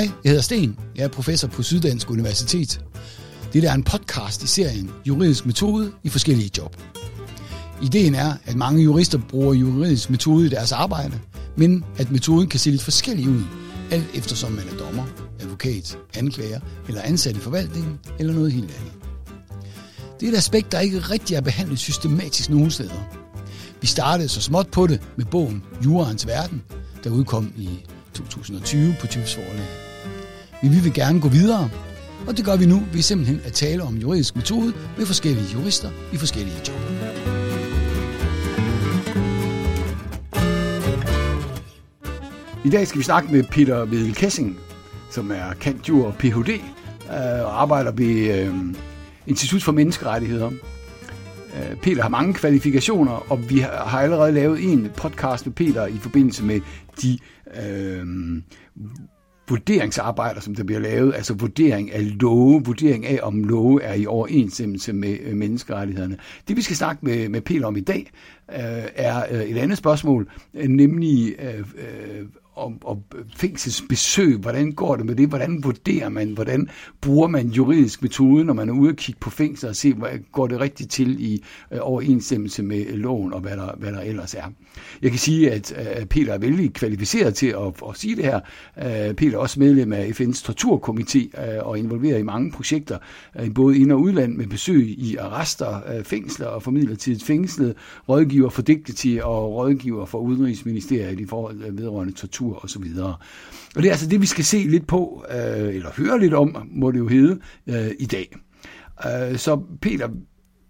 Hej, jeg hedder Sten. Jeg er professor på Syddansk Universitet. Det er en podcast i serien Juridisk Metode i forskellige job. Ideen er, at mange jurister bruger juridisk metode i deres arbejde, men at metoden kan se lidt forskellig ud, alt eftersom man er dommer, advokat, anklager eller ansat i forvaltningen eller noget helt andet. Det er et aspekt, der ikke rigtig er behandlet systematisk nogen steder. Vi startede så småt på det med bogen Jurens Verden, der udkom i 2020 på Typs Forlag. Men vi vil gerne gå videre, og det gør vi nu ved simpelthen at tale om juridisk metode med forskellige jurister i forskellige job. I dag skal vi snakke med Peter Vedel Kessing, som er kantjur og Ph.D. Øh, og arbejder ved øh, Institut for Menneskerettigheder. Øh, Peter har mange kvalifikationer, og vi har allerede lavet en podcast med Peter i forbindelse med de øh, vurderingsarbejder, som der bliver lavet, altså vurdering af love, vurdering af, om love er i overensstemmelse med øh, menneskerettighederne. Det vi skal snakke med, med Peter om i dag, øh, er øh, et andet spørgsmål, øh, nemlig øh, om, om fængselsbesøg, hvordan går det med det, hvordan vurderer man, hvordan bruger man juridisk metode, når man er ude og kigge på fængsler og se, hvad går det rigtigt til i øh, overensstemmelse med øh, loven og hvad der, hvad der ellers er. Jeg kan sige, at øh, Peter er vældig kvalificeret til at, at sige det her. Øh, Peter er også medlem af FN's torturkomité øh, og involveret i mange projekter, øh, både ind- og udland med besøg i arrester, øh, fængsler og formidler til fængslet, rådgiver for Dignity og rådgiver for Udenrigsministeriet i forhold øh, vedrørende tortur og så videre. Og det er altså det, vi skal se lidt på, øh, eller høre lidt om, må det jo hedde, øh, i dag. Øh, så Peter,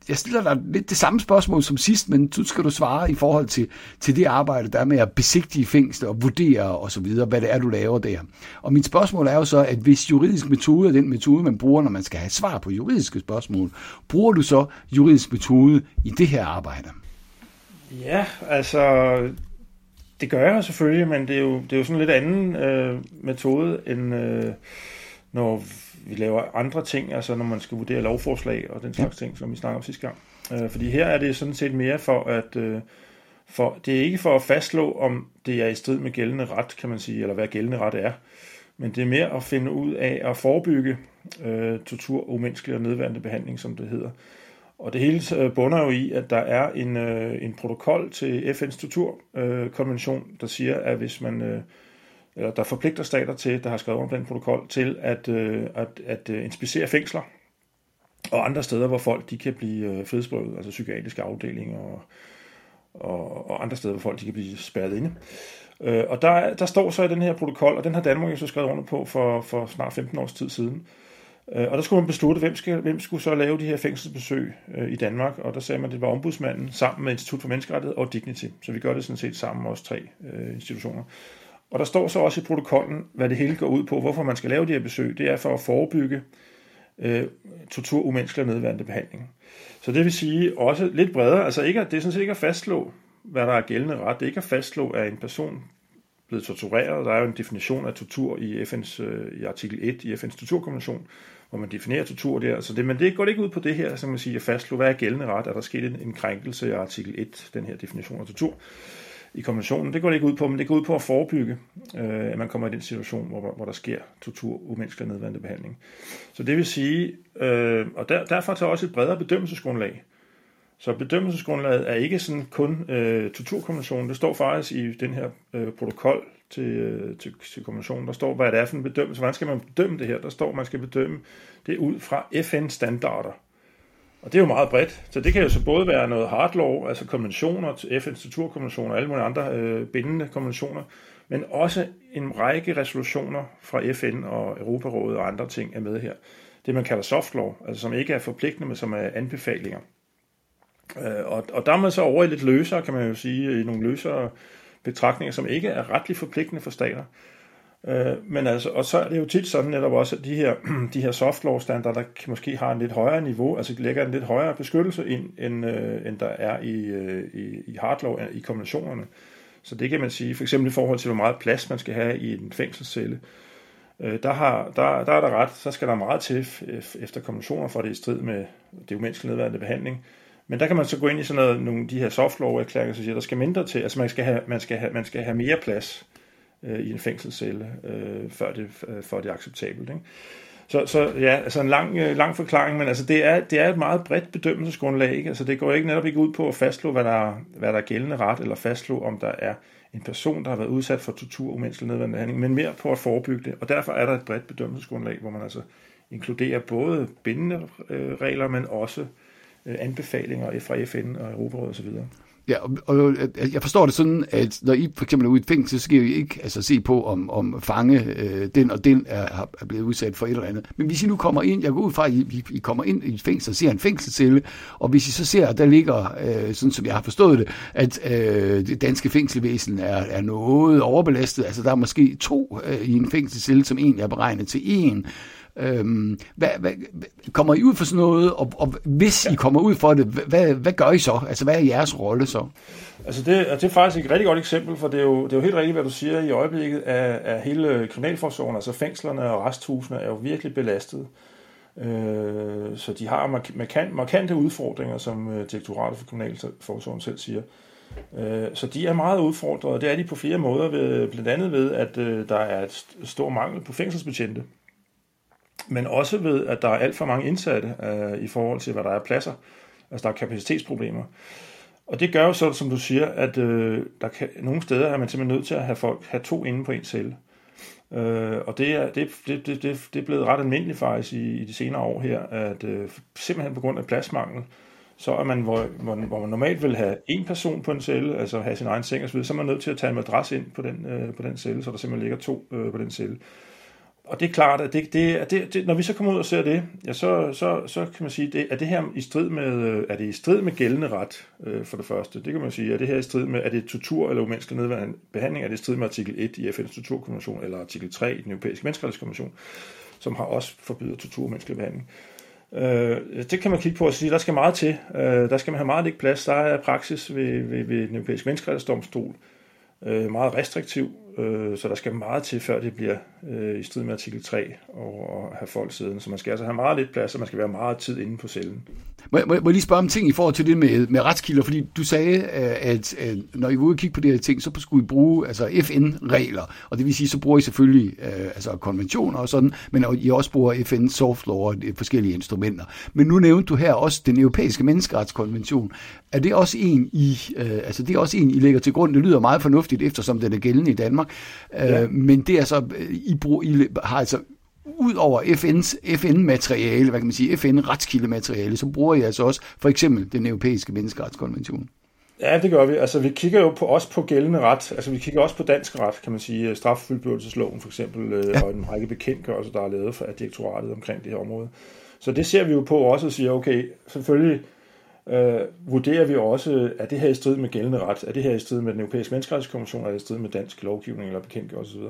jeg stiller dig lidt det samme spørgsmål som sidst, men du skal du svare i forhold til, til det arbejde, der er med at besigtige fængsler og vurdere og så videre, hvad det er, du laver der. Og mit spørgsmål er jo så, at hvis juridisk metode er den metode, man bruger, når man skal have svar på juridiske spørgsmål, bruger du så juridisk metode i det her arbejde? Ja, altså det gør jeg selvfølgelig, men det er jo, det er jo sådan en lidt anden øh, metode, end øh, når vi laver andre ting, altså når man skal vurdere lovforslag og den slags ja. ting, som vi snakkede om sidste gang. Øh, fordi her er det sådan set mere for at... Øh, for, det er ikke for at fastslå, om det er i strid med gældende ret, kan man sige, eller hvad gældende ret er. Men det er mere at finde ud af at forebygge øh, tortur, umenneskelig og nedværende behandling, som det hedder. Og det hele øh, bunder jo i, at der er en, øh, en protokol til FN's torturkonvention, der siger, at hvis man øh, eller der forpligter stater til, der har skrevet under den protokol, til at, øh, at, at øh, inspicere fængsler og andre steder, hvor folk de kan blive frihedsberøvet, altså psykiatriske afdelinger og, og, og andre steder, hvor folk de kan blive spærret inde. Øh, Og der, der står så i den her protokol, og den har Danmark jo så skrevet under på for, for snart 15 års tid siden, Øh, Øh, og der skulle man beslutte, hvem, skal, hvem skulle så lave de her fængselsbesøg øh, i Danmark, og der sagde man, at det var ombudsmanden sammen med Institut for Menneskerettighed og Dignity. Så vi gør det sådan set sammen med os tre øh, institutioner. Og der står så også i protokollen, hvad det hele går ud på, hvorfor man skal lave de her besøg. Det er for at forebygge øh, tortur, umenneskelig og nedværende behandling. Så det vil sige også lidt bredere, altså ikke, det er sådan set ikke at fastslå, hvad der er gældende ret. Det er ikke at fastslå, at en person blevet tortureret. Der er jo en definition af tortur i FN's øh, i artikel 1 i FN's torturkonvention, hvor man definerer tortur der. Så det, men det går ikke ud på det her, som man siger, fastslå, hvad er gældende ret? Er der sket en, en krænkelse af artikel 1, den her definition af tortur i konventionen? Det går det ikke ud på, men det går ud på at forebygge, øh, at man kommer i den situation, hvor, hvor der sker tortur, umenneskelig og nedværende behandling. Så det vil sige, øh, og der, derfor tager også et bredere bedømmelsesgrundlag. Så bedømmelsesgrundlaget er ikke sådan kun øh, torturkonventionen. Det står faktisk i den her øh, protokol til, øh, til, til konventionen. Der står, hvad det er for en bedømmelse. Hvordan skal man bedømme det her? Der står, at man skal bedømme det ud fra FN-standarder. Og det er jo meget bredt. Så det kan jo så både være noget hard law, altså konventioner, FN's torturkonventioner og alle mulige andre øh, bindende konventioner, men også en række resolutioner fra FN og Europarådet og andre ting er med her. Det man kalder soft law, altså som ikke er forpligtende, men som er anbefalinger. Øh, og, og der er man så over i lidt løsere, kan man jo sige, i nogle løsere betragtninger, som ikke er retligt forpligtende for stater. Øh, men altså, og så er det jo tit sådan netop også, at de her, de her soft law standarder måske har en lidt højere niveau, altså lægger en lidt højere beskyttelse ind, end, øh, end der er i, øh, i, i hard law, i konventionerne. Så det kan man sige, for eksempel i forhold til, hvor meget plads man skal have i en fængselscelle. Øh, der, har, der, der er der ret, så skal der meget til efter konventioner, for det er i strid med det umenneskelige nedværende behandling. Men der kan man så gå ind i sådan noget, nogle de her soft law erklæringer, så siger, der skal mindre til. Altså man skal have, man skal have, man skal have mere plads. øh, i en fængselscelle, øh, før det, øh, før det er acceptabelt. Ikke? Så, så ja, altså en lang, øh, lang forklaring, men altså det er, det er et meget bredt bedømmelsesgrundlag. Ikke? Altså det går ikke netop ikke ud på at fastslå, hvad der, hvad der er gældende ret, eller fastslå, om der er en person, der har været udsat for tortur, umenneskelig nedværende handling, men mere på at forebygge det. Og derfor er der et bredt bedømmelsesgrundlag, hvor man altså inkluderer både bindende øh, regler, men også øh, Øh, anbefalinger fra FN og Europarådet osv. Ja, og, øh, jeg forstår det sådan, at når I for eksempel er ude i fængsel, så skal I ikke altså, se på, om, om fange øh, den og den er, er blevet udsat for et eller andet. Men hvis I nu kommer ind, jeg går ud fra, at I, I kommer ind i et fængsel og ser en fængselscelle, og hvis I så ser, at der ligger, øh, sådan som jeg har forstået det, at øh, det danske fængselvæsen er, er noget overbelastet, altså der er måske to øh, i en fængselscelle, som egentlig er beregnet til en, Øhm, hvad, hvad, kommer I ud for sådan noget, og, og hvis I kommer ud for det, hvad, hvad gør I så? Altså, hvad er jeres rolle så? Altså, det, det er faktisk et rigtig godt eksempel, for det er jo, det er jo helt rigtigt, hvad du siger i øjeblikket, at, at hele kriminalforsorgen, altså fængslerne og resthusene, er jo virkelig belastet. Øh, så de har markant, markante udfordringer, som øh, direktoratet for kriminalforsorgen selv siger. Øh, så de er meget udfordret, og det er de på flere måder, ved, blandt andet ved, at øh, der er et stor mangel på fængselsbetjente men også ved, at der er alt for mange indsatte øh, i forhold til, hvad der er pladser. Altså, der er kapacitetsproblemer. Og det gør jo så, som du siger, at øh, der kan, nogle steder er man simpelthen nødt til at have folk have to inde på en celle. Øh, og det er, det, det, det, det, det er blevet ret almindeligt faktisk i, i de senere år her, at øh, simpelthen på grund af pladsmangel, så er man, hvor, hvor, hvor man normalt vil have en person på en celle, altså have sin egen seng osv., så er man nødt til at tage en madras ind på den, øh, på den celle, så der simpelthen ligger to øh, på den celle og det er klart, at det, det, det, det, når vi så kommer ud og ser det, ja, så, så, så kan man sige, det, er det her i strid med, øh, er det i strid med gældende ret, øh, for det første? Det kan man sige, er det her i strid med, er det tortur eller umenneskelig nedværende behandling, er det i strid med artikel 1 i FN's torturkonvention, eller artikel 3 i den europæiske menneskerettighedskonvention, som har også forbydet tortur og umenneskelig behandling. Øh, det kan man kigge på og sige, der skal meget til. Øh, der skal man have meget lidt plads. Der er praksis ved, ved, ved den europæiske menneskerettighedsdomstol øh, meget restriktiv, øh, så der skal meget til, før det bliver øh, i strid med artikel 3 og, og have folk siddende. Så man skal altså have meget lidt plads, og man skal være meget tid inde på cellen. Må, må, må jeg lige spørge om ting i forhold til det med, med retskilder? Fordi du sagde, øh, at, at når I var ude og kigge på de her ting, så skulle I bruge altså FN-regler, og det vil sige, så bruger I selvfølgelig øh, altså konventioner og sådan, men I også bruger FN soft law og forskellige instrumenter. Men nu nævnte du her også den europæiske menneskeretskonvention. Er det også en, I, øh, altså det er også en, I lægger til grund? Det lyder meget fornuftigt, eftersom den er gældende i Danmark. Øh, ja. Men det er så, I, brug, I har altså ud over FN's, FN-materiale, hvad kan man sige, FN-retskildemateriale, så bruger I altså også for eksempel den europæiske menneskeretskonvention. Ja, det gør vi. Altså, vi kigger jo på, også på gældende ret. Altså, vi kigger også på dansk ret, kan man sige. Straffuldbyrdelsesloven for eksempel, øh, ja. og en række bekendtgørelser, der er lavet for direktoratet omkring det her område. Så det ser vi jo på også og siger, okay, selvfølgelig øh, vurderer vi også, at det her i strid med gældende ret, er det her i strid med den europæiske menneskerettighedskonvention, er det i strid med dansk lovgivning eller bekendtgørelse osv.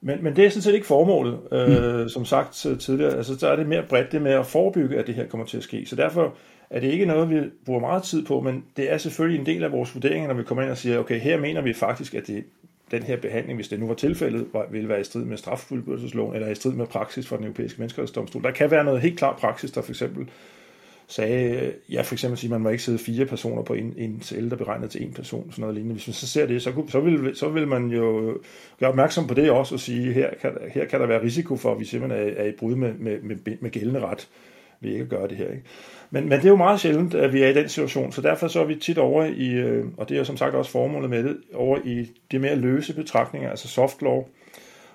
Men, men det er sådan set ikke formålet, øh, mm. som sagt tidligere. Altså, så er det mere bredt det med at forebygge, at det her kommer til at ske. Så derfor er det ikke noget, vi bruger meget tid på, men det er selvfølgelig en del af vores vurderinger, når vi kommer ind og siger, okay, her mener vi faktisk, at det, den her behandling, hvis det nu var tilfældet, vil være i strid med straffuldbyrdelsesloven, eller i strid med praksis for den europæiske menneskerettighedsdomstol. Der kan være noget helt klart praksis, der for eksempel sagde, øh, ja for eksempel sige, at man må ikke sidde fire personer på en, en celle, der beregnet til en person, sådan noget lignende. Hvis man så ser det, så, så, vil, så vil man jo øh, gøre opmærksom på det også og sige, her kan, her kan der være risiko for, at vi simpelthen er, er i brud med, med, med, med gældende ret ved ikke at gøre det her. Ikke? Men, men det er jo meget sjældent, at vi er i den situation, så derfor så er vi tit over i, øh, og det er jo som sagt også formålet med det, over i de mere løse betragtninger, altså soft law.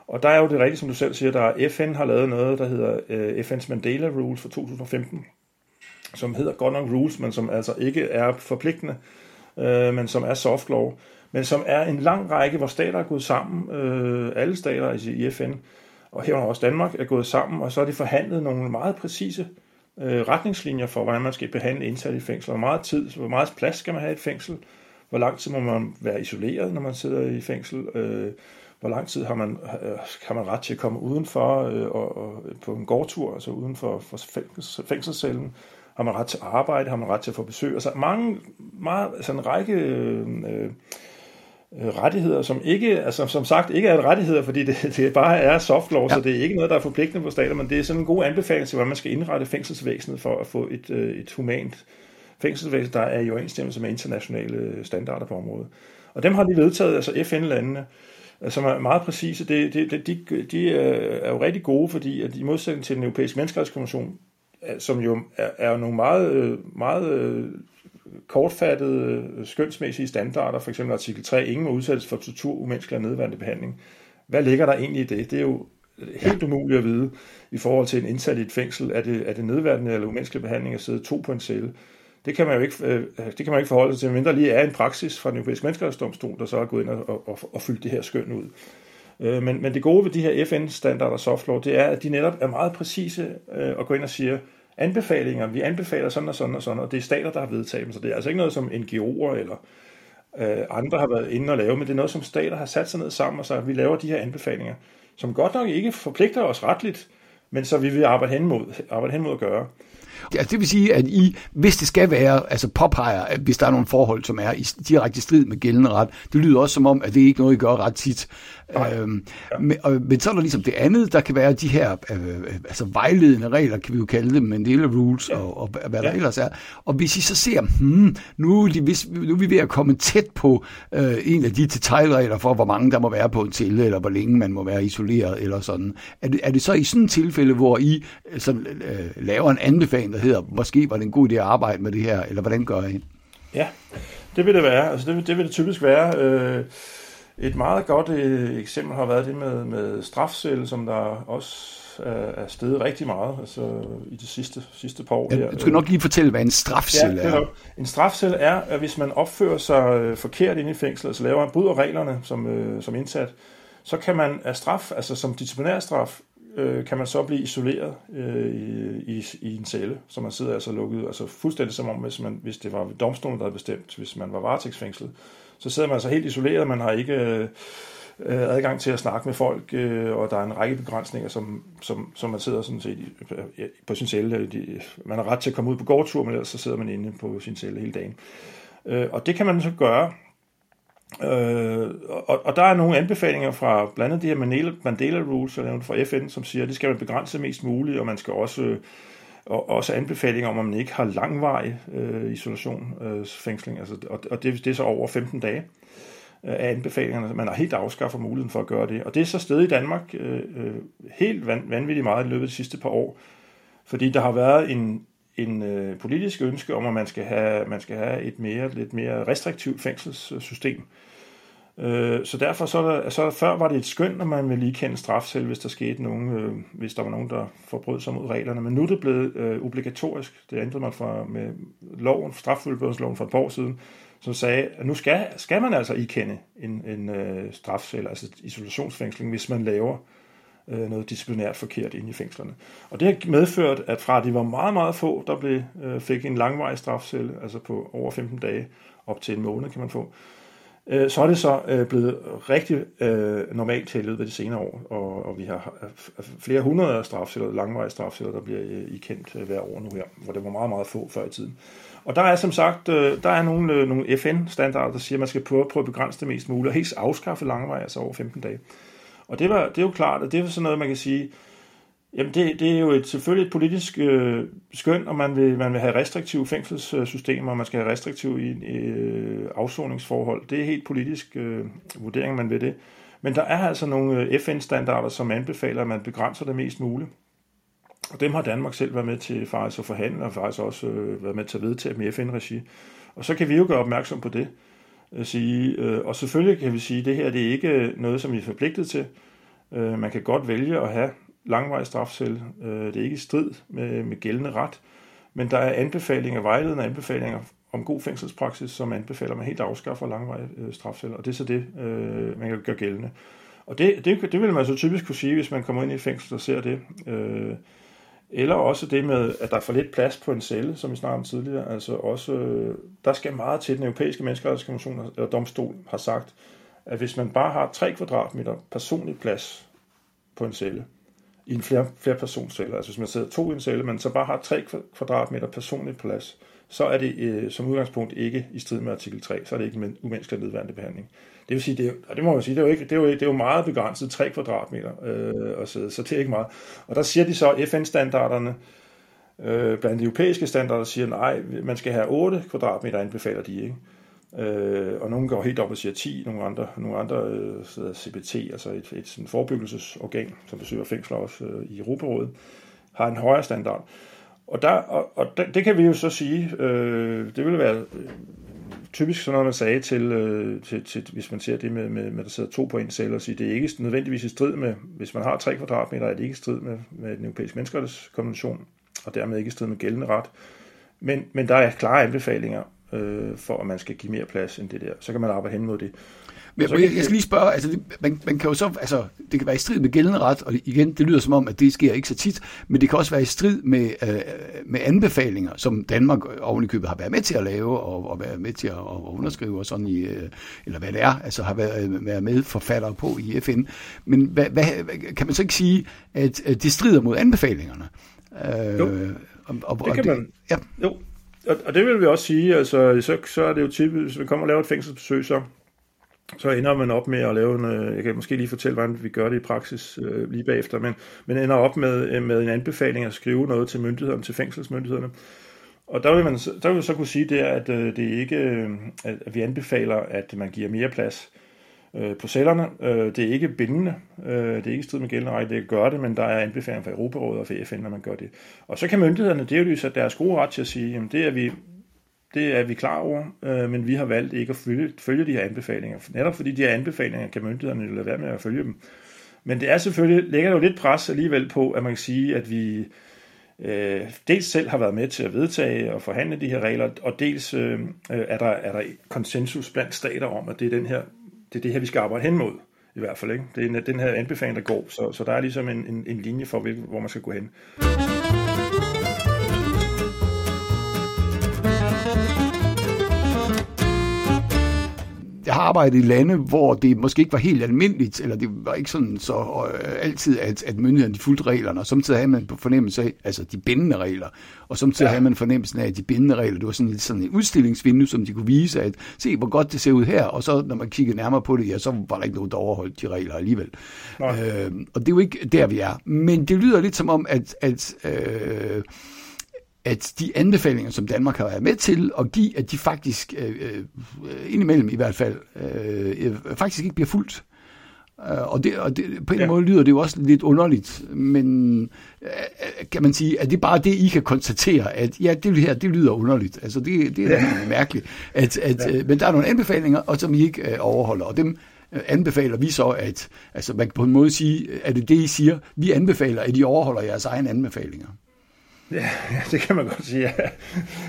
Og der er jo det rigtige, som du selv siger, der er FN har lavet noget, der hedder FN's Mandela Rules for 2015, som hedder godt nok rules, men som altså ikke er forpligtende, øh, men som er soft law, men som er en lang række, hvor stater er gået sammen, øh, alle stater altså i FN, og herunder også Danmark, er gået sammen, og så har de forhandlet nogle meget præcise øh, retningslinjer for, hvordan man skal behandle indsatte i fængsel. Hvor meget tid, hvor meget plads skal man have i et fængsel? Hvor lang tid må man være isoleret, når man sidder i fængsel? Øh, hvor lang tid har man, kan har man ret til at komme udenfor øh, og, og på en gårdtur, altså uden for, for fængselscellen? Har man ret til arbejde? Har man ret til at få besøg? Altså mange, meget, altså en række øh, øh, rettigheder, som ikke, altså som sagt ikke er rettigheder, fordi det, det bare er soft law, ja. så det er ikke noget, der er forpligtende på stater, men det er sådan en god anbefaling til, hvordan man skal indrette fængselsvæsenet for at få et, øh, et humant fængselsvæsen, der er i overensstemmelse med internationale standarder på området. Og dem har de vedtaget, altså FN-landene, som er meget præcise. Det, det, de, de er jo rigtig gode, fordi at i modsætning til den europæiske menneskerettighedskonvention, Øh, som jo er, er nogle meget, øh, meget øh, kortfattede skønsmæssige standarder, for eksempel artikel 3, ingen må udsættes for tortur, umenneskelig og nedværende behandling. Hvad ligger der egentlig i det? Det er jo helt umuligt at vide i forhold til en indsat i et fængsel. Er det, er det nedværende eller umenneskelig behandling at sidde to på en celle? Det kan man jo ikke, det kan man ikke forholde sig til, mindre lige er en praksis fra den europæiske menneskerettighedsdomstol, der så er gået ind og, og, og fyldt det her skøn ud. Øh, men, men det gode ved de her FN-standarder softlaw, det er, at de netop er meget præcise øh, og går ind og siger, anbefalinger, vi anbefaler sådan og sådan og sådan, og det er stater, der har vedtaget dem, så det er altså ikke noget, som NGO'er eller øh, andre har været inde og lave, men det er noget, som stater har sat sig ned sammen og sagt, at vi laver de her anbefalinger, som godt nok ikke forpligter os retligt, men så vi vil arbejde hen mod, arbejde hen mod at gøre. Altså, det vil sige, at I, hvis det skal være, altså påpeger, at hvis der er nogle forhold, som er i direkte strid med gældende ret, det lyder også som om, at det ikke er noget, I gør ret tit. Øhm, ja. men, og, men så er der ligesom det andet, der kan være de her øh, øh altså vejledende regler, kan vi jo kalde dem, Mandela Rules ja. og, og hvad der ja. ellers er. Og hvis I så ser, hmm, nu, er de, hvis, nu er vi ved at komme tæt på øh, en af de detaljregler for, hvor mange der må være på en tælle, eller hvor længe man må være isoleret, eller sådan. Er det, er det så i sådan et tilfælde, hvor I øh, så, øh, laver en anbefaling, der hedder, måske var det en god idé at arbejde med det her, eller hvordan gør I? Ja, det vil det være. Altså det, det vil det typisk være. Øh, et meget godt øh, eksempel har været det med, med strafcelle, som der også er, er steget rigtig meget altså i de sidste, sidste par år. Ja, her. Du skal nok lige fortælle, hvad en strafcelle ja, er. En strafcelle er, at hvis man opfører sig øh, forkert inde i fængslet, altså laver bryder reglerne som, øh, som indsat, så kan man af straf, altså som disciplinærstraf, øh, kan man så blive isoleret øh, i, i, i en celle, så man sidder altså lukket, altså fuldstændig som om, hvis, man, hvis det var domstolen, der havde bestemt, hvis man var varetægtsfængslet, så sidder man altså helt isoleret, man har ikke øh, øh adgang til at snakke med folk, øh, og der er en række begrænsninger, som, som, som man sidder sådan set i, øh, øh, på sin celle. De, man har ret til at komme ud på gårdtur, men ellers så sidder man inde på sin celle hele dagen. Øh, og det kan man så gøre, Øh, og, og der er nogle anbefalinger fra blandt andet de her Mandela, Rules, jeg nævnte fra FN, som siger, at det skal man begrænse mest muligt, og man skal også øh, og også anbefalinger om, at man ikke har langvarig øh, isolation, øh, fængsling, altså, og, og det, det er så over 15 dage øh, af anbefalingerne. Man har helt afskaffet muligheden for at gøre det. Og det er så stedet i Danmark øh, øh helt van, vanvittigt meget i løbet af de sidste par år, fordi der har været en, en øh, politisk ønske om, at man skal have, man skal have et mere, lidt mere restriktivt fængselssystem. Øh, så derfor så, der, så før var det et skøn, at man ville lige kende straf selv, hvis der skete nogen, øh, hvis der var nogen, der forbrød sig mod reglerne. Men nu er det blevet øh, obligatorisk. Det ændrede man fra med loven, straffuldbyrdelsesloven for et par år siden, som sagde, at nu skal, skal man altså ikende en, en øh, strafcelle, altså isolationsfængsling, hvis man laver øh, Øh, noget disciplinært forkert inde i fængslerne. Og det har medført, at fra de var meget, meget få, der blev, øh, fik en langvarig strafcelle, altså på over 15 dage, op til en måned kan man få, øh, så er det så øh, blevet rigtig øh, normalt til i løbet af de senere år, og, og vi har øh, flere hundrede strafceller, langvarige strafceller, der bliver øh, ikendt øh, hver år nu her, hvor det var meget, meget få før i tiden. Og der er som sagt, øh, der er nogle, øh, nogle FN-standarder, der siger, at man skal prøve, prøve at begrænse det mest muligt, og helt afskaffe langvarige, altså over 15 dage. Og det, var, det er jo klart, at det er sådan noget, man kan sige, Jamen det, det er jo et, selvfølgelig et politisk øh, skøn, og man vil, man vil have restriktive fængselssystemer, og man skal have restriktive øh, afsoningsforhold. Det er helt politisk øh, vurdering, man vil det. Men der er altså nogle øh, FN-standarder, som anbefaler, at man begrænser det mest muligt. Og dem har Danmark selv været med til faktisk at forhandle, og faktisk også øh, været med til at vedtage med FN-regi. Og så kan vi jo gøre opmærksom på det. Sige, øh, og selvfølgelig kan vi sige, at det her det er ikke noget, som vi er forpligtet til. Øh, man kan godt vælge at have langvarig strafcelle. Øh, det er ikke i strid med, med gældende ret, men der er anbefalinger, vejledende anbefalinger om god fængselspraksis, som anbefaler, at man helt afskaffer langvarig strafceller, og det er så det, man kan gøre gældende. Og det, det, det vil man så typisk kunne sige, hvis man kommer ind i et fængsel og ser det. Øh, eller også det med, at der er for lidt plads på en celle, som vi snakkede om tidligere. Altså også, øh, der skal meget til, den europæiske menneskerettighedskonvention eller domstol har sagt, at hvis man bare har 3 kvadratmeter personlig plads på en celle, i en flere, flere celle, altså hvis man sidder to i en celle, men så bare har 3 kvadratmeter personlig plads, så er det øh, som udgangspunkt ikke i strid med artikel 3, så er det ikke en umenneskelig nedværende behandling. Det vil sige, det, er, og det må man sige, det er jo, ikke, det er jo, det er jo meget begrænset, 3 kvadratmeter øh, og så, så det er ikke meget. Og der siger de så, FN-standarderne, øh, blandt de europæiske standarder, siger, nej, man skal have 8 kvadratmeter, anbefaler de, ikke? Øh, og nogle går helt op og siger 10, nogle andre, nogle andre øh, CBT, altså et, et sådan forebyggelsesorgan, som besøger fængsler også øh, i Europarådet, har en højere standard. Og, der, og, og det, det kan vi jo så sige, øh, det vil være øh, typisk sådan noget, man sagde til, øh, til, til hvis man ser det med, med, med der sidder to på en celle, og siger, det er ikke nødvendigvis i strid med, hvis man har tre kvadratmeter, er det ikke i strid med, med den europæiske menneskerettighedskonvention, og dermed ikke i strid med gældende ret. Men, men der er klare anbefalinger øh, for, at man skal give mere plads end det der. Så kan man arbejde hen mod det. Men jeg, jeg, jeg skal lige spørge, altså, det, man, man kan jo så, altså, det kan være i strid med gældende ret, og igen, det lyder som om, at det sker ikke så tit, men det kan også være i strid med, øh, med anbefalinger, som Danmark oven i købet har været med til at lave, og, og været med til at, at underskrive, og sådan i, øh, eller hvad det er, altså har været, været med forfattere på i FN. Men hvad, hvad, kan man så ikke sige, at, at det strider mod anbefalingerne? Øh, jo, og, og, det kan det, man. Ja. Jo, og, og det vil vi også sige, altså, så, så er det jo typisk, hvis vi kommer og laver et fængselsbesøg, så så ender man op med at lave en, øh, jeg kan måske lige fortælle, hvordan vi gør det i praksis øh, lige bagefter, men, men ender op med, øh, med en anbefaling at skrive noget til myndighederne, til fængselsmyndighederne. Og der vil man der vil så kunne sige det, at øh, det ikke, øh, at vi anbefaler, at man giver mere plads øh, på cellerne. Øh, det er ikke bindende, øh, det er ikke strid med gældende ret, det gør det, men der er anbefalinger fra Europarådet og fra FN, når man gør det. Og så kan myndighederne, det er jo så deres gode ret til at sige, jamen det er vi, det er vi klar over, øh, men vi har valgt ikke at følge, følge de her anbefalinger. Netop fordi de her anbefalinger kan myndighederne lade være med at følge dem. Men det er selvfølgelig, lægger jo lidt pres alligevel på, at man kan sige, at vi øh, dels selv har været med til at vedtage og forhandle de her regler, og dels øh, øh, er, der, er der konsensus blandt stater om, at det er, den her, det er det her, vi skal arbejde hen mod i hvert fald. Ikke? Det er den her anbefaling, der går, så, så der er ligesom en, en, en linje for, hvor man skal gå hen. Jeg har arbejdet i lande, hvor det måske ikke var helt almindeligt, eller det var ikke sådan så øh, altid, at, at myndighederne fulgte reglerne, og samtidig havde man på fornemmelse af, altså de bindende regler, og samtidig ja. havde man fornemmelsen af, at de bindende regler, det var sådan, lidt sådan en udstillingsvindue, som de kunne vise, at se, hvor godt det ser ud her, og så når man kiggede nærmere på det, ja, så var der ikke nogen, der overholdt de regler alligevel. Øh, og det er jo ikke der, vi er. Men det lyder lidt som om, at, at øh, at de anbefalinger, som Danmark har været med til at give, at de faktisk, øh, øh, indimellem i hvert fald, øh, øh faktisk ikke bliver fuldt. Øh, og, det, og det, på en ja. måde lyder det jo også lidt underligt, men øh, kan man sige, at det er bare det, I kan konstatere, at ja, det her, det lyder underligt. Altså det, det er ja. mærkeligt. At, at, ja. men der er nogle anbefalinger, og som I ikke overholder, og dem anbefaler vi så, at altså man kan på en måde sige, at det det, I siger, vi anbefaler, at I overholder jeres egne anbefalinger. Ja, det kan man godt sige. Ja.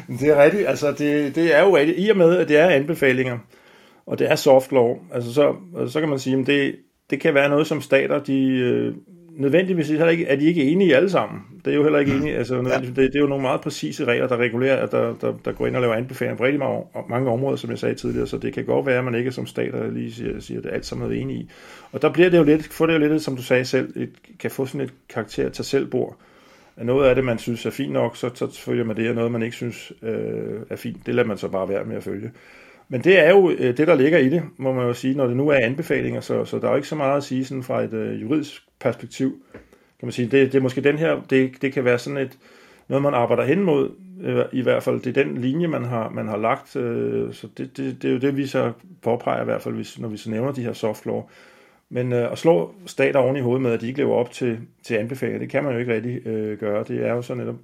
Det er rigtigt. Altså, det, det er jo rigtigt. I og med, at det er anbefalinger, og det er soft law, altså så, så kan man sige, at det, det kan være noget, som stater, de øh, nødvendigvis heller ikke, er de ikke enige alle sammen. Det er jo heller ikke enige. Altså, ja. det, det er jo nogle meget præcise regler, der regulerer, der, der, der går ind og laver anbefalinger på rigtig mange, mange områder, som jeg sagde tidligere, så det kan godt være, at man ikke som stater lige siger, siger det alt sammen er enige i. Og der bliver det jo lidt, får det jo lidt, som du sagde selv, et, kan få sådan et karakter til selvbord er noget af det, man synes er fint nok, så, så følger man det, og noget, man ikke synes øh, er fint, det lader man så bare være med at følge. Men det er jo øh, det, der ligger i det, må man jo sige, når det nu er anbefalinger, så, så der er jo ikke så meget at sige sådan fra et øh, juridisk perspektiv. Kan man sige, det, det er måske den her, det, det kan være sådan et, noget, man arbejder hen mod, øh, i hvert fald, det er den linje, man har, man har lagt, øh, så det, det, det er jo det, vi så påpeger i hvert fald, hvis, når vi så nævner de her soft law. Men øh, at slå stater oven i hovedet med, at de ikke lever op til, til anbefalinger, det kan man jo ikke rigtig øh, gøre. Det er jo så netop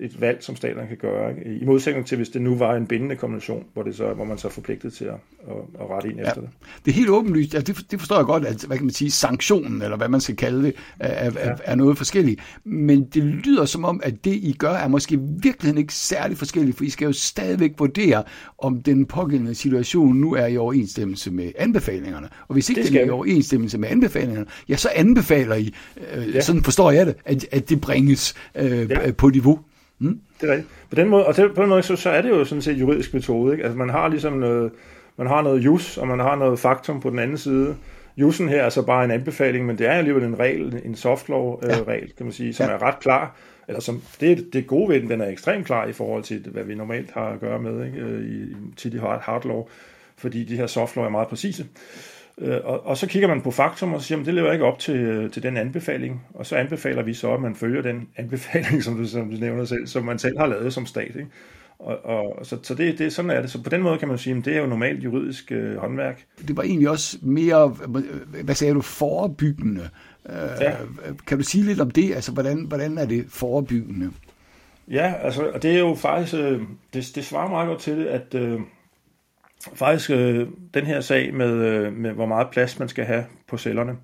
et valg, som staterne kan gøre. Ikke? I modsætning til, hvis det nu var en bindende konvention, hvor, det så, hvor man så er forpligtet til at, at, at rette ind ja. efter det. Det er helt åbenlyst. Altså, det, det forstår jeg godt, at hvad kan man sige, sanktionen, eller hvad man skal kalde det, er, ja. er, er noget forskelligt. Men det lyder som om, at det, I gør, er måske virkelig ikke særlig forskelligt, for I skal jo stadigvæk vurdere, om den pågældende situation nu er i overensstemmelse med anbefalingerne. Og hvis ikke det den er i overensstemmelse med anbefalingerne, ja, så anbefaler I, øh, ja. sådan forstår jeg det, at, at det bringes øh, ja. på niveau. Mm. Det er rigtigt. På den måde, og på den måde, så, så er det jo sådan set juridisk metode. Ikke? Altså man har ligesom noget, man har noget jus, og man har noget faktum på den anden side. Jusen her er så bare en anbefaling, men det er alligevel en regel, en softlaw-regel, ja. kan man sige, som ja. er ret klar. Eller som, det, det gode ved den, den er ekstremt klar i forhold til, hvad vi normalt har at gøre med ikke? Øh, i, tit i hard, hard law, fordi de her softlaw er meget præcise. Øh, og, og så kigger man på faktum og siger, at det lever ikke op til, øh, til den anbefaling, og så anbefaler vi så, at man følger den anbefaling, som du, som du nævner selv, som man selv har lavet som stat. Ikke? Og, og, så så det, det, sådan er det. Så på den måde kan man sige, at det er jo normalt juridisk øh, håndværk. Det var egentlig også mere, hvad sagde du, forebyggende. Ja. Kan du sige lidt om det? Altså, hvordan, hvordan er det forebyggende? Ja, altså, og det er jo faktisk, øh, det, det svarer meget godt til det, at øh, faktisk øh, den her sag med, øh, med, hvor meget plads man skal have på cellerne,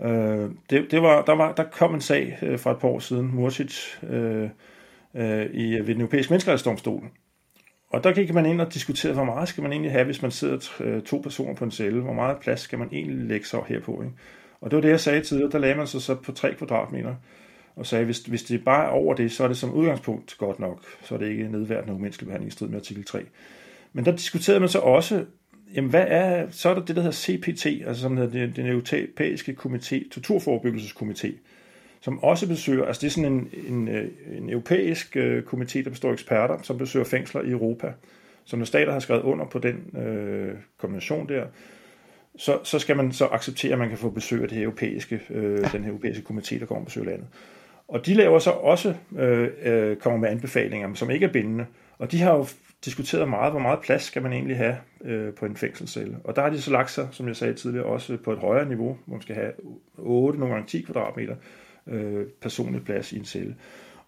øh, det, det var, der, var, der kom en sag øh, for et par år siden, Mursic, øh, øh, i, ved den europæiske menneskerettighedsdomstol. Og der gik man ind og diskuterede, hvor meget skal man egentlig have, hvis man sidder øh, to personer på en celle? Hvor meget plads skal man egentlig lægge så herpå? Ikke? Og det var det, jeg sagde tidligere. Der lagde man sig så på 3 kvadratmeter og sagde, hvis, hvis det bare er over det, så er det som udgangspunkt godt nok. Så er det ikke nedværdende umenneskelig behandling i strid med artikel 3. Men der diskuterede man så også, jamen hvad er, så er der det, der hedder CPT, altså som hedder den europæiske komité, torturforebyggelseskomité, som også besøger, altså det er sådan en, en, øh, en europæisk øh, komité, der består af eksperter, som besøger fængsler i Europa. Så når stater har skrevet under på den øh, konvention der, så, så skal man så acceptere, at man kan få besøg af det europæiske, øh, den her europæiske komité, der går og besøger landet. Og de laver så også, øh, øh, kommer med anbefalinger, som ikke er bindende. Og de har jo diskuteret meget, hvor meget plads skal man egentlig have øh, på en fængselscelle. Og der har de så lagt sig, som jeg sagde tidligere, også på et højere niveau, hvor man skal have 8, nogle gange 10 kvadratmeter øh, personlig plads i en celle.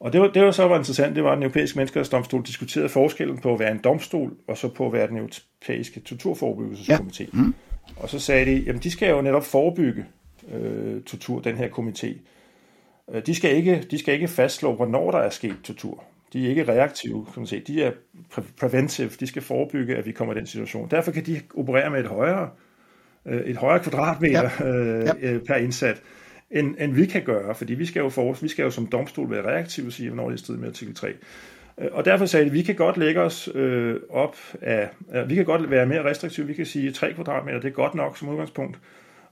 Og det var, det var så var interessant, det var, at den europæiske menneskerettighedsdomstol diskuterede forskellen på at være en domstol, og så på at være den europæiske torturforebyggelseskomité. Ja. Mm. Og så sagde de, jamen de skal jo netop forebygge øh, tortur, den her komité. Øh, de skal, ikke, de skal ikke fastslå, hvornår der er sket tortur. De er ikke reaktive, kan man sige. De er preventive. De skal forebygge, at vi kommer i den situation. Derfor kan de operere med et højere, øh, et højere kvadratmeter ja. Øh, ja. per indsat, end, end vi kan gøre. Fordi vi skal jo, for, vi skal jo som domstol være reaktive og sige, hvornår det er strid med artikel 3. Og derfor sagde de, at vi kan godt lægge os øh, op af, vi kan godt være mere restriktive, vi kan sige 3 kvadratmeter, det er godt nok som udgangspunkt,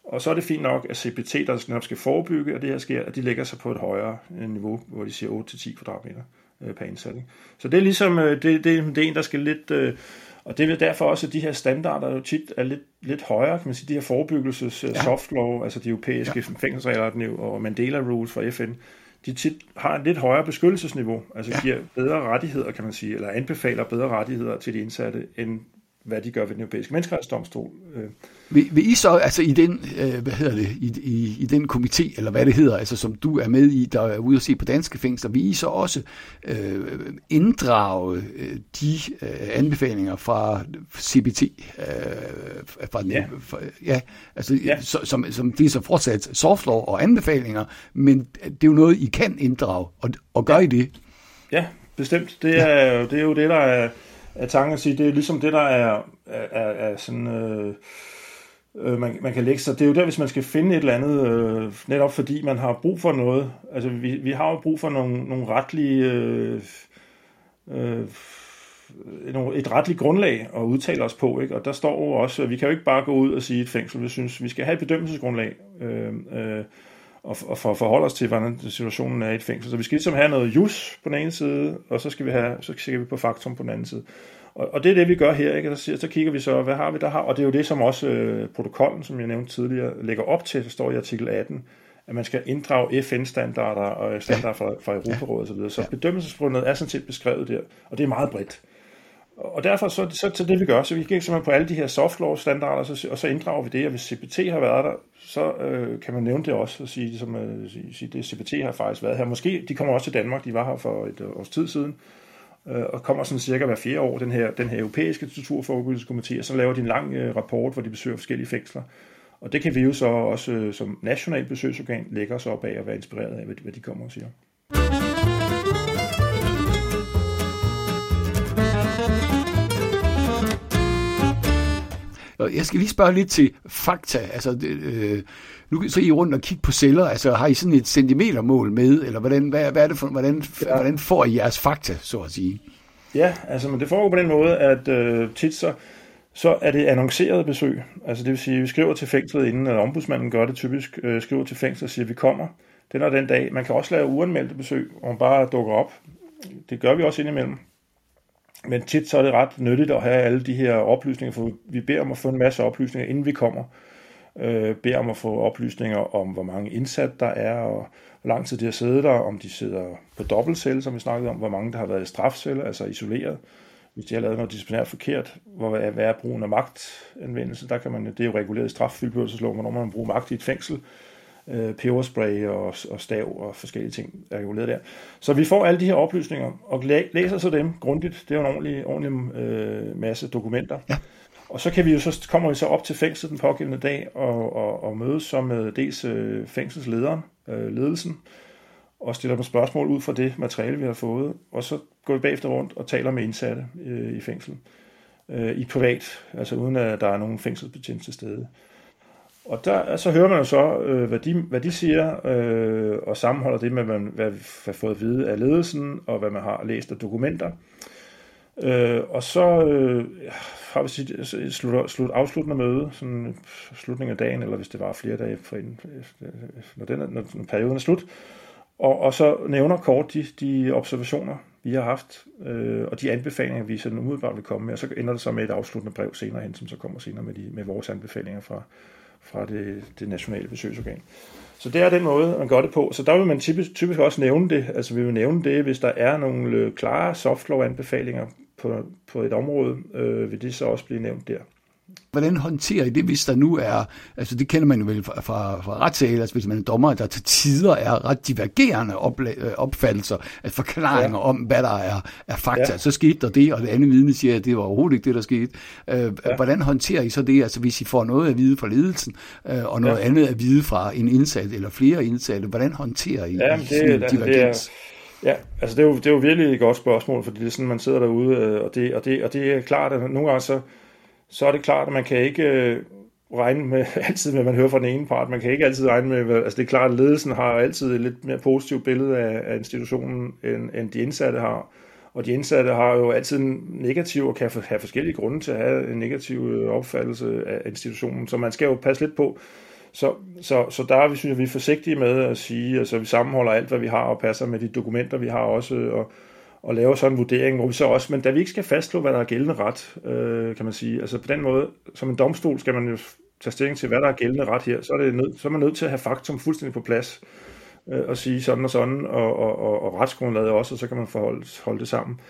og så er det fint nok, at CPT, der netop skal forebygge, at det her sker, at de lægger sig på et højere øh, niveau, hvor de siger 8-10 kvadratmeter øh, per indsat. Så det er ligesom, øh, det, det, det er en, der skal lidt, og det er derfor også, at de her standarder jo tit er lidt, lidt højere, kan man sige, de her forebyggelses ja. soft law, altså de europæiske ja. fængselsregler og Mandela Rules fra FN, de tit har et lidt højere beskyttelsesniveau, altså ja. giver bedre rettigheder, kan man sige, eller anbefaler bedre rettigheder til de indsatte, end hvad de gør ved den europæiske menneskerettighedsdomstol. Øh. Vil, vil I så, altså i den, øh, hvad hedder det, i, i, i den komité, eller hvad det hedder, altså som du er med i, der er ude at se på danske fængsler, vil I så også øh, inddrage øh, de øh, anbefalinger fra CBT, øh, fra den, ja. For, ja, altså ja. Så, som, som det er så fortsat soft law og anbefalinger, men det er jo noget, I kan inddrage, og, og gør ja. I det? Ja, bestemt. Det er, ja. det er jo det, der er af tanken at sige, det er ligesom det, der er, er, er sådan... Øh, øh, man, man kan lægge sig. Det er jo der, hvis man skal finde et eller andet, øh, netop fordi man har brug for noget. Altså, vi, vi har jo brug for nogle, nogle retlige... Øh, øh, et retligt grundlag at udtale os på, ikke? og der står jo også, at vi kan jo ikke bare gå ud og sige et fængsel, vi synes, vi skal have et bedømmelsesgrundlag, øh, øh, og, og for at forholde os til, hvordan situationen er i et fængsel. Så vi skal ligesom have noget jus på den ene side, og så skal vi have, så kigger vi på faktum på den anden side. Og, og det er det, vi gør her, ikke? Så, så kigger vi så, hvad har vi der har, og det er jo det, som også øh, protokollen, som jeg nævnte tidligere, lægger op til, der står i artikel 18, at man skal inddrage FN-standarder og standarder fra, fra Europarådet osv. Så, så bedømmelsesgrundet er sådan set beskrevet der, og det er meget bredt. Og derfor så, så, til det vi gør, så vi gik simpelthen på alle de her soft law standarder, så, og så inddrager vi det, og hvis CPT har været der, så øh, kan man nævne det også, og sige, ligesom, øh, sige, det CPT har faktisk været her. Måske, de kommer også til Danmark, de var her for et øh, års tid siden, øh, og kommer sådan cirka hver fjerde år, den her, den her europæiske torturforebyggelseskomité, og så laver de en lang øh, rapport, hvor de besøger forskellige fængsler. Og det kan vi jo så også øh, som national besøgsorgan lægge os op af og være inspireret af, hvad, hvad de kommer og siger. Jeg skal lige spørge lidt til fakta. Altså, øh, nu så I rundt og kigge på celler. Altså, har I sådan et centimetermål med, eller hvordan, hvad, hvad er det for, hvordan, ja. hvordan får I jeres fakta, så at sige? Ja, altså, men det foregår på den måde, at øh, tit så, så er det annonceret besøg. Altså, det vil sige, at vi skriver til fængslet inden, eller ombudsmanden gør det typisk, øh, skriver til fængslet og siger, at vi kommer. Den er den dag. Man kan også lave uanmeldte besøg, hvor man bare dukker op. Det gør vi også indimellem. Men tit så er det ret nyttigt at have alle de her oplysninger, for vi beder om at få en masse oplysninger, inden vi kommer. øh, beder om at få oplysninger om, hvor mange indsat der er, og hvor lang tid de har siddet der, om de sidder på dobbeltcelle, som vi snakkede om, hvor mange der har været i strafcelle, altså isoleret, hvis de har lavet noget disciplinært forkert, hvor er, hvad er brugen af magtanvendelse, der kan man, det er jo reguleret i straffyldbørelsesloven, hvornår man bruger magt i et fængsel, øh, peberspray og, og stav og forskellige ting er reguleret der. Så vi får alle de her oplysninger, og læser så dem grundigt. Det er jo en ordentlig, ordentlig øh, masse dokumenter. Ja. Og så kan vi jo så kommer vi så op til fængslet den pågældende dag og, og, og mødes så med dels øh, fængselslederen, øh, ledelsen, og stiller dem spørgsmål ud fra det materiale, vi har fået, og så går vi bagefter rundt og taler med indsatte øh, i fængsel. Øh, I privat, altså uden at der er nogen fængselsbetjent til stede. Og der, så hører man jo så, øh, hvad, de, hvad de siger, øh, og sammenholder det med, hvad man hvad har fået at vide af ledelsen, og hvad man har læst af dokumenter. Øh, og så øh, har vi sit slut, slut, afsluttende møde, sådan slutningen af dagen, eller hvis det var flere dage forinden, når, den, når, når perioden er slut, og, og så nævner kort de, de observationer, vi har haft, øh, og de anbefalinger, vi sådan umiddelbart vil komme med, og så ender det så med et afsluttende brev senere hen, som så kommer senere med, de, med vores anbefalinger fra, fra det, det nationale besøgsorgan. Så det er den måde, man gør det på. Så der vil man typisk, typisk også nævne det. Altså vi vil nævne det, hvis der er nogle øh, klare softlaw-anbefalinger på, på et område, øh, vil det så også blive nævnt der. Hvordan håndterer I det, hvis der nu er, altså det kender man jo vel fra, fra, fra retssal, altså hvis man er dommer, der til tider er ret divergerende op, øh, opfattelser, af forklaringer ja. om, hvad der er, er fakta. Ja. Så skete der det, og det andet vidne siger, at det var overhovedet ikke det, der skete. Øh, ja. Hvordan håndterer I så det, altså hvis I får noget at vide fra ledelsen, øh, og noget ja. andet at vide fra en indsat eller flere indsatte, hvordan håndterer I ja, det, sådan en altså, divergens? Det er, Ja, altså det er, jo, det er jo virkelig et godt spørgsmål, fordi det er sådan, man sidder derude, øh, og det, og det, og det er klart, at nogle gange så, så er det klart, at man kan ikke øh, regne med altid med, man hører fra den ene part. Man kan ikke altid regne med, altså det er klart, at ledelsen har altid et lidt mere positivt billede af, af institutionen, end, end de indsatte har. Og de indsatte har jo altid en negativ, og kan have forskellige grunde til at have en negativ øh, opfattelse af institutionen. Så man skal jo passe lidt på, så, så, så der er vi, synes jeg, vi er forsigtige med at sige, altså vi sammenholder alt, hvad vi har, og passer med de dokumenter, vi har også, og, og laver sådan en vurdering, hvor vi så også, men da vi ikke skal fastslå, hvad der er gældende ret, øh, kan man sige, altså på den måde, som en domstol skal man jo tage stilling til, hvad der er gældende ret her, så er, det nød, så er man nødt til at have faktum fuldstændig på plads, øh, og sige sådan og sådan, og, og, og, og retsgrundlaget også, og så kan man forholde holde det sammen.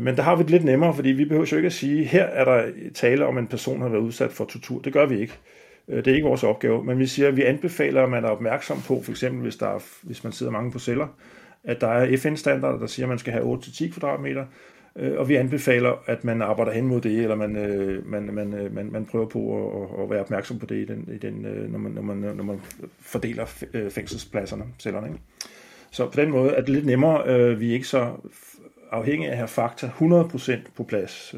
Men der har vi det lidt nemmere, fordi vi behøver jo ikke at sige, her er der tale om, en person har været udsat for tortur. Det gør vi ikke. Øh, det er ikke vores opgave, men vi siger, at vi anbefaler, at man er opmærksom på, for eksempel hvis, der er, hvis man sidder mange på celler, at der er FN-standarder, der siger, at man skal have 8-10 kvadratmeter, øh, og vi anbefaler, at man arbejder hen mod det, eller man, øh, man, man, øh, man, man prøver på at, at være opmærksom på det, i den, i den, øh, når, man, når, man, når man fordeler øh, fængselspladserne, cellerne. Ikke? Så på den måde er det lidt nemmere. Vi er ikke så afhængige af at have fakta 100% på plads,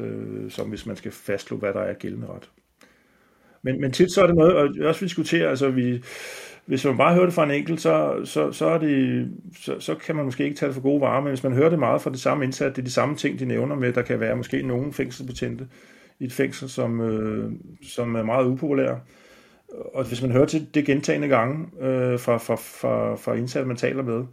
som hvis man skal fastslå, hvad der er gældende ret. Men, men tit så er det noget, og også vi diskuterer, altså vi, hvis man bare hører det fra en enkelt, så, så, så, er det, så, så kan man måske ikke tage det for gode varer, men hvis man hører det meget fra det samme indsat, det er de samme ting, de nævner med, der kan være måske nogle fængselsbetjente i et fængsel, som, øh, som er meget upopulære. Og hvis man hører til det gentagende gange øh, fra, fra, fra, fra indsatte, man taler med,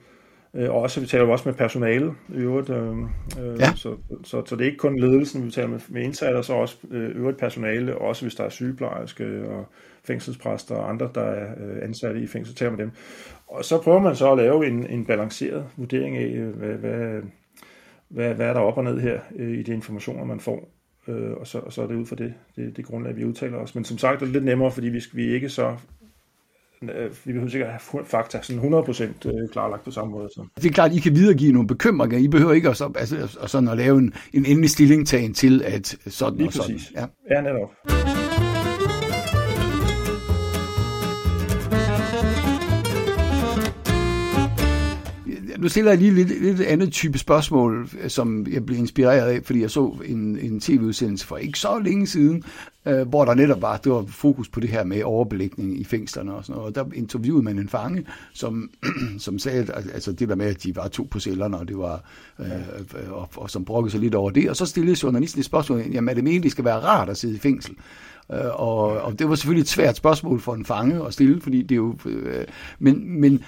Øh, og også, vi taler også med personale i øvrigt, øh, øh, ja. så, så, så det er ikke kun ledelsen, vi taler med, med indsatte, så også øh, øvrigt personale, også hvis der er sygeplejerske og fængselspræster og andre, der er øh, ansatte i fængsel, taler med dem. Og så prøver man så at lave en, en balanceret vurdering af, øh, hvad, hvad, hvad, hvad er der op og ned her øh, i de informationer, man får. Øh, og, så, og så er det ud fra det, det, det grundlag, vi udtaler os. Men som sagt er det lidt nemmere, fordi vi, vi er ikke så vi behøver sikkert have fakta sådan 100% øh, klarlagt på samme måde. Så. Det er klart, at I kan videregive nogle bekymringer. I behøver ikke at, altså, sådan at lave en, en endelig stillingtagen til, at sådan Lige og sådan. Præcis. Ja, ja netop. Nu stiller jeg lige lidt, lidt andet type spørgsmål, som jeg blev inspireret af, fordi jeg så en, en tv-udsendelse for ikke så længe siden, øh, hvor der netop var, det var fokus på det her med overbelægning i fængslerne og sådan noget. Og der interviewede man en fange, som, som sagde, altså det der med, at de var to på cellerne, og det var, øh, øh, og, og, som brokkede sig lidt over det. Og så stillede journalisten et spørgsmål, jamen er det meningen, det skal være rart at sidde i fængsel? Øh, og, og det var selvfølgelig et svært spørgsmål for en fange at stille, fordi det er jo, øh, men, men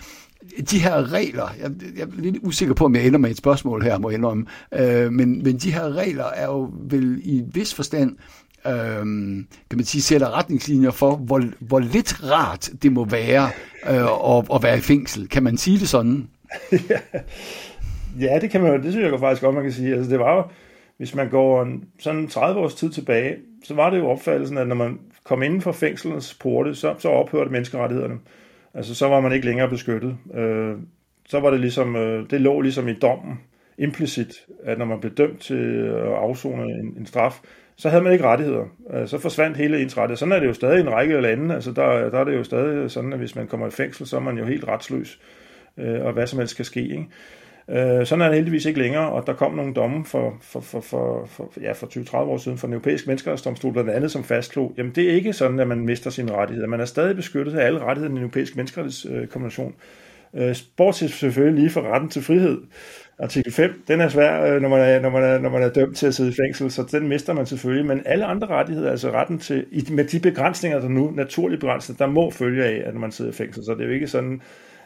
de her regler, jeg, jeg er lidt usikker på, om jeg ender med et spørgsmål her, må jeg indrømme, øh, men, men de her regler er jo vel i vis forstand øh, kan man sige, sætter retningslinjer for, hvor, hvor lidt rart det må være øh, at, at være i fængsel. Kan man sige det sådan? ja, det kan man det synes jeg faktisk godt, man kan sige. Altså, det var jo, hvis man går en, sådan 30 års tid tilbage, så var det jo opfattelsen, at når man kom inden for fængselens porte, så, så ophørte menneskerettighederne. Altså, så var man ikke længere beskyttet. Øh, så var det ligesom, øh, det lå ligesom i dommen, implicit, at når man blev dømt til at afzone en, en straf, så havde man ikke rettigheder. Øh, så forsvandt hele ens rettigheder. Sådan er det jo stadig i en række lande. Altså, der, der er det jo stadig sådan, at hvis man kommer i fængsel, så er man jo helt retsløs, øh, og hvad som helst kan ske. Ikke? Øh, sådan er det heldigvis ikke længere, og der kom nogle domme for, for, for, for, for, ja, for 20-30 år siden fra den europæiske menneskerettighedsdomstol, blandt andet som fastslog, jamen det er ikke sådan, at man mister sine rettigheder. Man er stadig beskyttet af alle rettigheder i den europæiske menneskerettighedskonvention. Øh, bortset selvfølgelig lige for retten til frihed. Artikel 5, den er svær, øh, når man er, når, man er, når man er dømt til at sidde i fængsel, så den mister man selvfølgelig. Men alle andre rettigheder, altså retten til, med de begrænsninger, der nu, naturlige begrænsninger, der må følge af, at man sidder i fængsel. Så det er jo ikke sådan,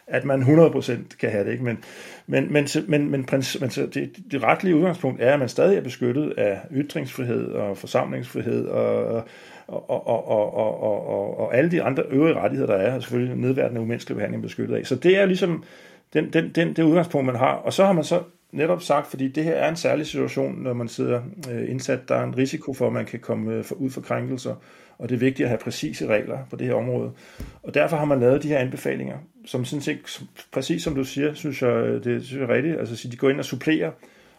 at man 100% kan have det. Ikke? Men, men, men, men, men, prins, men det, det retlige udgangspunkt er, at man stadig er beskyttet af ytringsfrihed og forsamlingsfrihed og, og, og, og, og, og, og, og alle de andre øvrige rettigheder, der er, og selvfølgelig nedværdende umenneskelig behandling beskyttet af. Så det er ligesom den, den, den, det udgangspunkt, man har. Og så har man så netop sagt, fordi det her er en særlig situation, når man sidder øh, indsat, der er en risiko for, at man kan komme øh, ud for krænkelser, og det er vigtigt at have præcise regler på det her område. Og derfor har man lavet de her anbefalinger, som sådan set, præcis som du siger, synes jeg, øh, det synes jeg er rigtigt, altså de går ind og supplerer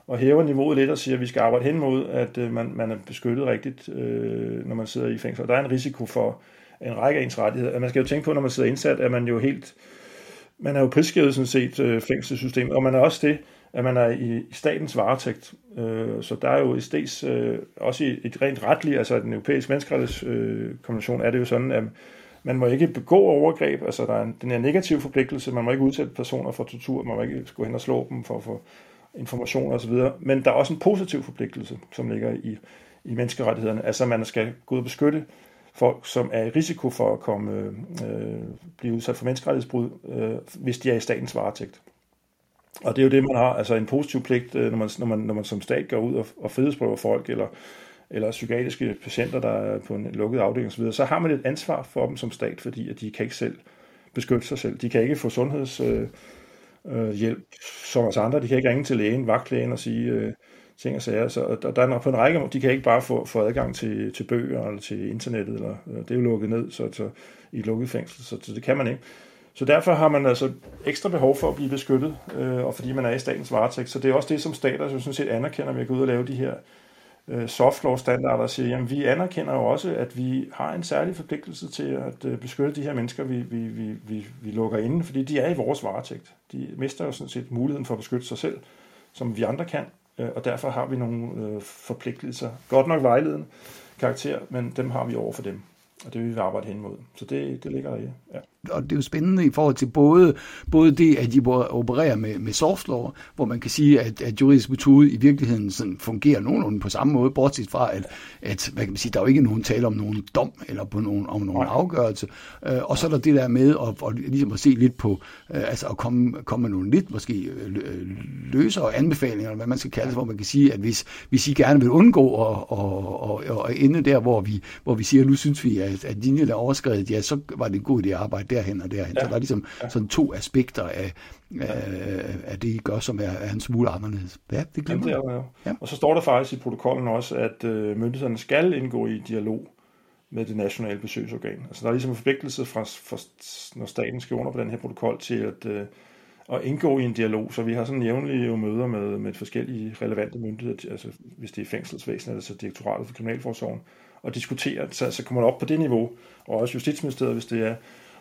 og hæver niveauet lidt og siger, at vi skal arbejde hen mod, at øh, man, man er beskyttet rigtigt, øh, når man sidder i fængsel. Og der er en risiko for en række af ens rettigheder. Man skal jo tænke på, når man sidder indsat, at man jo helt, man er jo prisgivet sådan set øh, fængselssystemet, og man er også det, at man er i, i statens varetægt. Øh, så der er jo i steds, øh, også i et rent retligt, altså den europæiske menneskerettighedskonvention, øh, er det jo sådan, at man må ikke begå overgreb, altså der er en, den her negative forpligtelse, man må ikke udsætte personer for tortur, man må ikke gå hen og slå dem for at få informationer osv., men der er også en positiv forpligtelse, som ligger i, i menneskerettighederne, altså man skal gå ud og beskytte folk, som er i risiko for at komme, øh, øh blive udsat for menneskerettighedsbrud, øh, hvis de er i statens varetægt. Og det er jo det, man har, altså en positiv pligt, øh, når man, når man, når man som stat går ud og, og frihedsprøver folk, eller, eller psykiatriske patienter, der er på en lukket afdeling osv., så har man et ansvar for dem som stat, fordi at de kan ikke selv beskytte sig selv. De kan ikke få sundhedshjælp øh, øh, hjælp, som os andre. De kan ikke ringe til lægen, vagtlægen og sige øh, ting og sager. Så der, der er på en række de kan ikke bare få, få adgang til, til bøger eller til internettet. Eller, øh, det er jo lukket ned så, så, i et lukket fængsel, så, så det kan man ikke. Så derfor har man altså ekstra behov for at blive beskyttet, øh, og fordi man er i statens varetægt. Så det er også det, som stater så sådan set anerkender ved at gå ud og lave de her øh, soft law standarder og siger, jamen vi anerkender jo også, at vi har en særlig forpligtelse til at øh, beskytte de her mennesker, vi, vi, vi, vi, vi lukker inde, fordi de er i vores varetægt. De mister jo sådan set muligheden for at beskytte sig selv, som vi andre kan, øh, og derfor har vi nogle øh, forpligtelser. Godt nok vejledende karakter, men dem har vi over for dem. Og det vil vi arbejde hen imod. Så det, det ligger der i. Ja og det er jo spændende i forhold til både, både det, at de opererer med, med soft law, hvor man kan sige, at, at juridisk metode i virkeligheden sådan fungerer nogenlunde på samme måde, bortset fra, at, at hvad kan man sige, der er jo ikke nogen tale om nogen dom eller på nogen, om nogen afgørelse. Øh, og så er der det der med at, at, ligesom at se lidt på, øh, altså at komme, komme med nogle lidt måske øh, løsere anbefalinger, eller hvad man skal kalde det, hvor man kan sige, at hvis, hvis I gerne vil undgå at, at, at, at ende der, hvor vi, hvor vi siger, at nu synes vi, at, at linjen er overskrevet, ja, så var det en god idé at arbejde derhen og derhen. Ja. Så der er ligesom ja. sådan to aspekter af, af, af det, I gør, som er, er en smule anderledes. Ja, det glemmer Jamen, det er, ja. Og så står der faktisk i protokollen også, at øh, myndighederne skal indgå i dialog med det nationale besøgsorgan. Altså der er ligesom en forpligtelse fra, fra når staten skal under på den her protokol til at, øh, at indgå i en dialog. Så vi har sådan jævnlige jo møder med, med forskellige relevante myndigheder, altså hvis det er fængselsvæsenet, altså direktoratet for kriminalforsorgen, og diskutere, så, så kommer det op på det niveau, og også Justitsministeriet, hvis det er,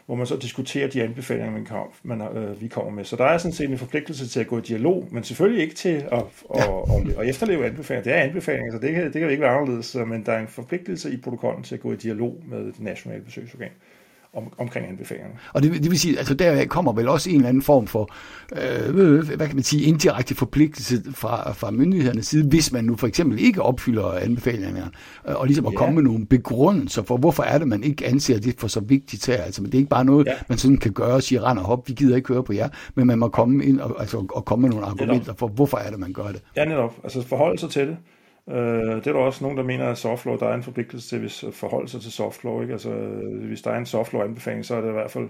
hvor man så diskuterer de anbefalinger, man, kan, man, øh, vi kommer med. Så der er sådan set en forpligtelse til at gå i dialog, men selvfølgelig ikke til at, at, at, at efterleve anbefalinger. Det er anbefalinger, så det kan, det kan ikke være anderledes, men der er en forpligtelse i protokollen til at gå i dialog med det nationale besøgsorgan om, omkring anbefalingerne. Og det, det vil sige, altså der kommer vel også en eller anden form for, øh, hvad kan man sige, indirekte forpligtelse fra, fra myndighedernes side, hvis man nu for eksempel ikke opfylder anbefalingerne, øh, og ligesom at ja. komme med nogle begrundelser for, hvorfor er det, man ikke anser det for så vigtigt her. Altså, det er ikke bare noget, ja. man sådan kan gøre og sige, rend og hop, vi gider ikke høre på jer, men man må komme ind og, altså, og komme med nogle argumenter for, hvorfor er det, man gør det. Ja, netop. Altså forholde sig til det Øh, det er der også nogen, der mener, at softlaw, der er en forpligtelse til hvis forholde sig til softlaw. Ikke? Altså, hvis der er en softlaw-anbefaling, så er det i hvert fald,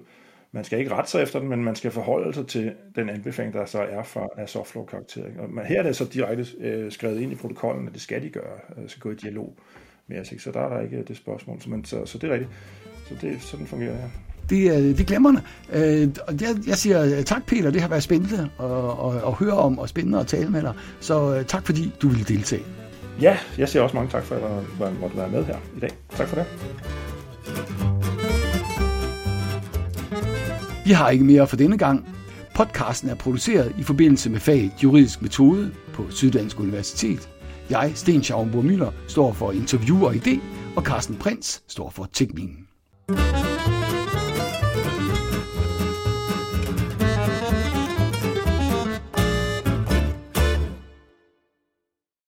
man skal ikke rette sig efter den, men man skal forholde sig til den anbefaling, der så er fra af softlaw-karakter. Ikke? Og her er det så direkte øh, skrevet ind i protokollen, at det skal de gøre, øh, skal gå i dialog med os. Ikke? Så der er der ikke det spørgsmål. Så, man, så, så det er rigtigt. Så det, sådan fungerer det her. Det er, det er glemrende. Øh, jeg, jeg siger øh, tak, Peter. Det har været spændende at, at, at høre om, og spændende at tale med dig. Så øh, tak, fordi du ville deltage. Ja, jeg siger også mange tak for, at jeg måtte være med her i dag. Tak for det. Vi har ikke mere for denne gang. Podcasten er produceret i forbindelse med faget Juridisk Metode på Syddansk Universitet. Jeg, Sten Schaumburg Møller, står for interview og idé, og Carsten Prins står for teknikken. thank you